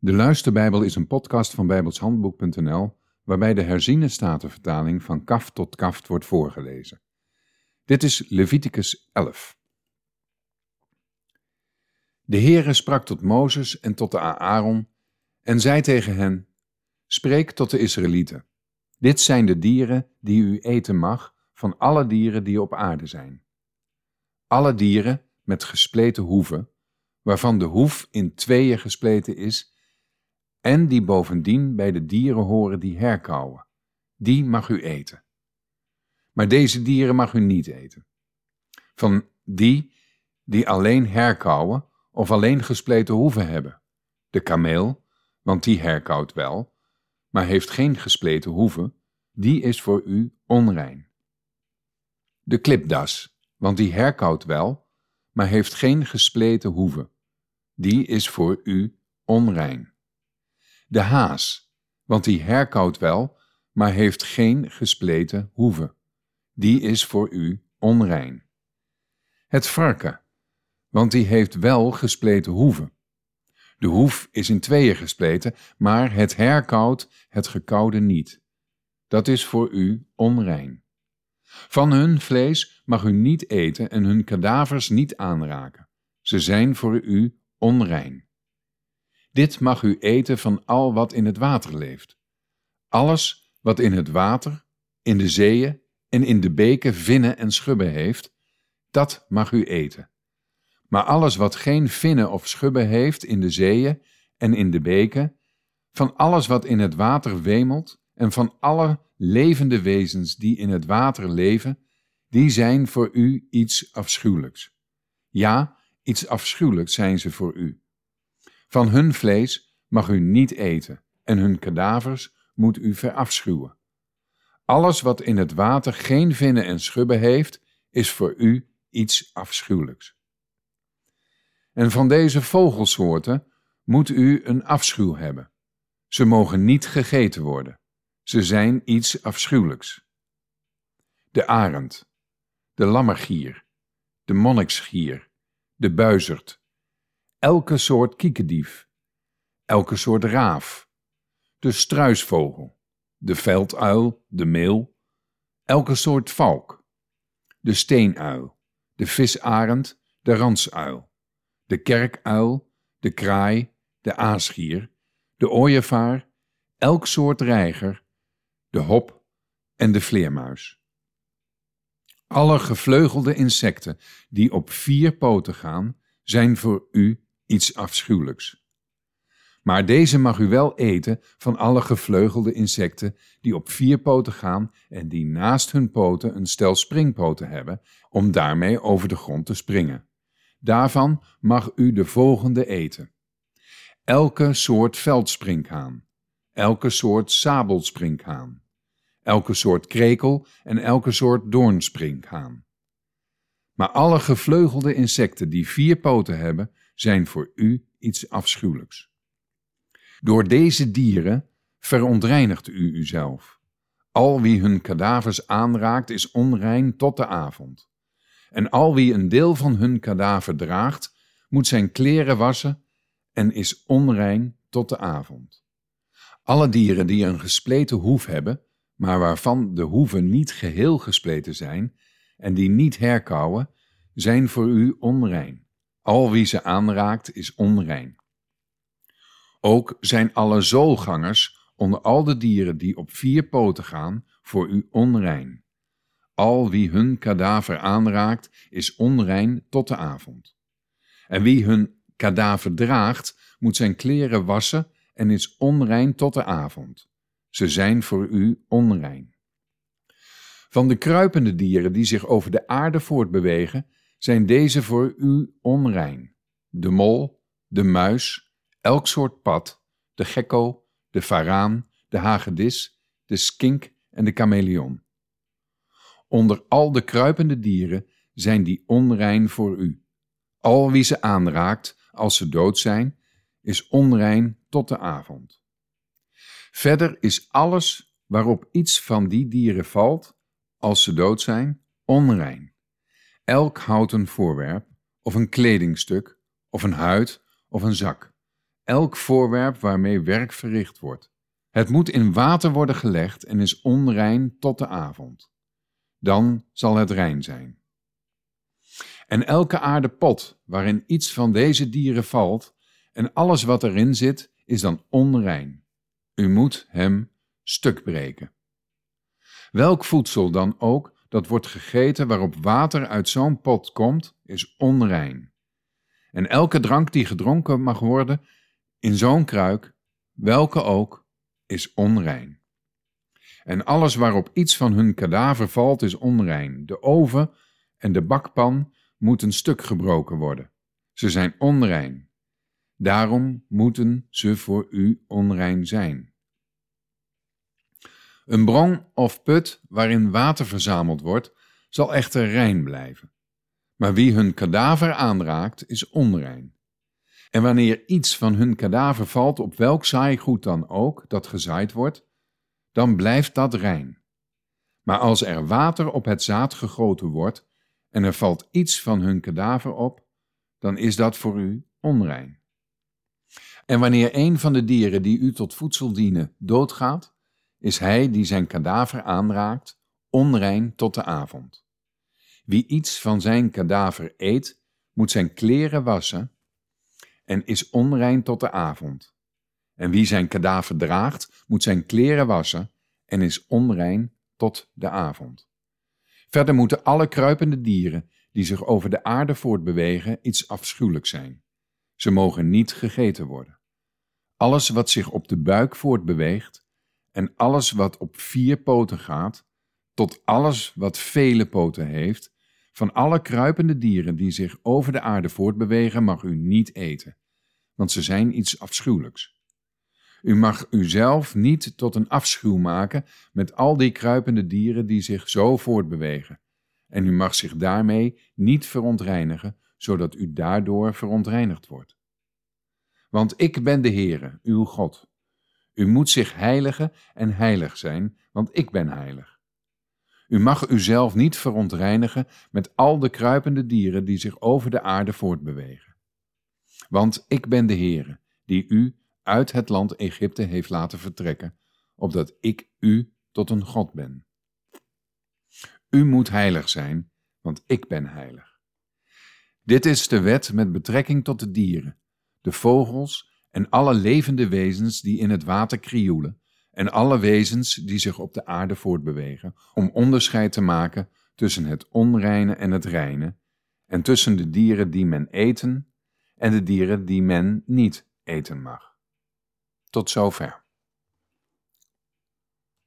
De Luisterbijbel is een podcast van bijbelshandboek.nl waarbij de herziene statenvertaling van kaft tot kaft wordt voorgelezen. Dit is Leviticus 11. De Heere sprak tot Mozes en tot de Aaron en zei tegen hen, Spreek tot de Israëlieten. Dit zijn de dieren die u eten mag van alle dieren die op aarde zijn. Alle dieren met gespleten hoeven, waarvan de hoef in tweeën gespleten is, en die bovendien bij de dieren horen die herkauwen, die mag u eten. Maar deze dieren mag u niet eten. Van die die alleen herkauwen of alleen gespleten hoeven hebben. De kameel, want die herkauwt wel, maar heeft geen gespleten hoeven, die is voor u onrein. De klipdas, want die herkauwt wel, maar heeft geen gespleten hoeven, die is voor u onrein. De haas, want die herkauwt wel, maar heeft geen gespleten hoeven, die is voor u onrein. Het varken, want die heeft wel gespleten hoeven. De hoef is in tweeën gespleten, maar het herkauwt het gekauwde niet. Dat is voor u onrein. Van hun vlees mag u niet eten en hun kadavers niet aanraken. Ze zijn voor u onrein. Dit mag u eten van al wat in het water leeft. Alles wat in het water, in de zeeën en in de beken vinnen en schubben heeft, dat mag u eten. Maar alles wat geen vinnen of schubben heeft in de zeeën en in de beken, van alles wat in het water wemelt en van alle levende wezens die in het water leven, die zijn voor u iets afschuwelijks. Ja, iets afschuwelijks zijn ze voor u. Van hun vlees mag u niet eten en hun kadavers moet u verafschuwen. Alles wat in het water geen vinnen en schubben heeft, is voor u iets afschuwelijks. En van deze vogelsoorten moet u een afschuw hebben. Ze mogen niet gegeten worden. Ze zijn iets afschuwelijks. De arend, de lammergier, de monniksgier, de buizerd, elke soort kiekendief, elke soort raaf, de struisvogel, de velduil, de meel, elke soort valk, de steenuil, de visarend, de ransuil, de kerkuil, de kraai, de aasgier, de ooievaar, elk soort reiger, de hop en de vleermuis. Alle gevleugelde insecten die op vier poten gaan, zijn voor u iets afschuwelijks. Maar deze mag u wel eten van alle gevleugelde insecten die op vier poten gaan en die naast hun poten een stel springpoten hebben, om daarmee over de grond te springen. Daarvan mag u de volgende eten. Elke soort veldsprinkhaan, elke soort sabelsprinkhaan, elke soort krekel en elke soort doornsprinkhaan. Maar alle gevleugelde insecten die vier poten hebben, zijn voor u iets afschuwelijks. Door deze dieren verontreinigt u uzelf. Al wie hun kadavers aanraakt is onrein tot de avond. En al wie een deel van hun kadaver draagt, moet zijn kleren wassen en is onrein tot de avond. Alle dieren die een gespleten hoef hebben, maar waarvan de hoeven niet geheel gespleten zijn en die niet herkauwen, zijn voor u onrein. Al wie ze aanraakt is onrein. Ook zijn alle zoolgangers onder al de dieren die op vier poten gaan voor u onrein. Al wie hun kadaver aanraakt is onrein tot de avond. En wie hun kadaver draagt, moet zijn kleren wassen en is onrein tot de avond. Ze zijn voor u onrein. Van de kruipende dieren die zich over de aarde voortbewegen, zijn deze voor u onrein. De mol, de muis, elk soort pad, de gekko, de varaan, de hagedis, de skink en de chameleon. Onder al de kruipende dieren zijn die onrein voor u. Al wie ze aanraakt, als ze dood zijn, is onrein tot de avond. Verder is alles waarop iets van die dieren valt, als ze dood zijn, onrein elk houten voorwerp, of een kledingstuk, of een huid, of een zak, elk voorwerp waarmee werk verricht wordt. Het moet in water worden gelegd en is onrein tot de avond. Dan zal het rein zijn. En elke aardepot waarin iets van deze dieren valt en alles wat erin zit, is dan onrein. U moet hem stuk breken. Welk voedsel dan ook dat wordt gegeten waarop water uit zo'n pot komt, is onrein. En elke drank die gedronken mag worden in zo'n kruik, welke ook, is onrein. En alles waarop iets van hun kadaver valt, is onrein. De oven en de bakpan moeten stuk gebroken worden. Ze zijn onrein. Daarom moeten ze voor u onrein zijn. Een bron of put waarin water verzameld wordt, zal echter rein blijven. Maar wie hun kadaver aanraakt, is onrein. En wanneer iets van hun kadaver valt op welk zaaigoed dan ook dat gezaaid wordt, dan blijft dat rein. Maar als er water op het zaad gegoten wordt en er valt iets van hun kadaver op, dan is dat voor u onrein. En wanneer een van de dieren die u tot voedsel dienen doodgaat, is hij die zijn kadaver aanraakt onrein tot de avond. Wie iets van zijn kadaver eet, moet zijn kleren wassen en is onrein tot de avond. En wie zijn kadaver draagt, moet zijn kleren wassen en is onrein tot de avond. Verder moeten alle kruipende dieren die zich over de aarde voortbewegen iets afschuwelijks zijn. Ze mogen niet gegeten worden. Alles wat zich op de buik voortbeweegt en alles wat op vier poten gaat, tot alles wat vele poten heeft, van alle kruipende dieren die zich over de aarde voortbewegen, mag u niet eten, want ze zijn iets afschuwelijks. U mag uzelf niet tot een afschuw maken met al die kruipende dieren die zich zo voortbewegen, en u mag zich daarmee niet verontreinigen, zodat u daardoor verontreinigd wordt. Want ik ben de Heere, uw God. U moet zich heiligen en heilig zijn, want ik ben heilig. U mag uzelf niet verontreinigen met al de kruipende dieren die zich over de aarde voortbewegen. Want ik ben de Heere, die u uit het land Egypte heeft laten vertrekken, opdat ik u tot een God ben. U moet heilig zijn, want ik ben heilig. Dit is de wet met betrekking tot de dieren, de vogels en alle levende wezens die in het water krioelen, en alle wezens die zich op de aarde voortbewegen, om onderscheid te maken tussen het onreine en het reine, en tussen de dieren die men eten en de dieren die men niet eten mag. Tot zover.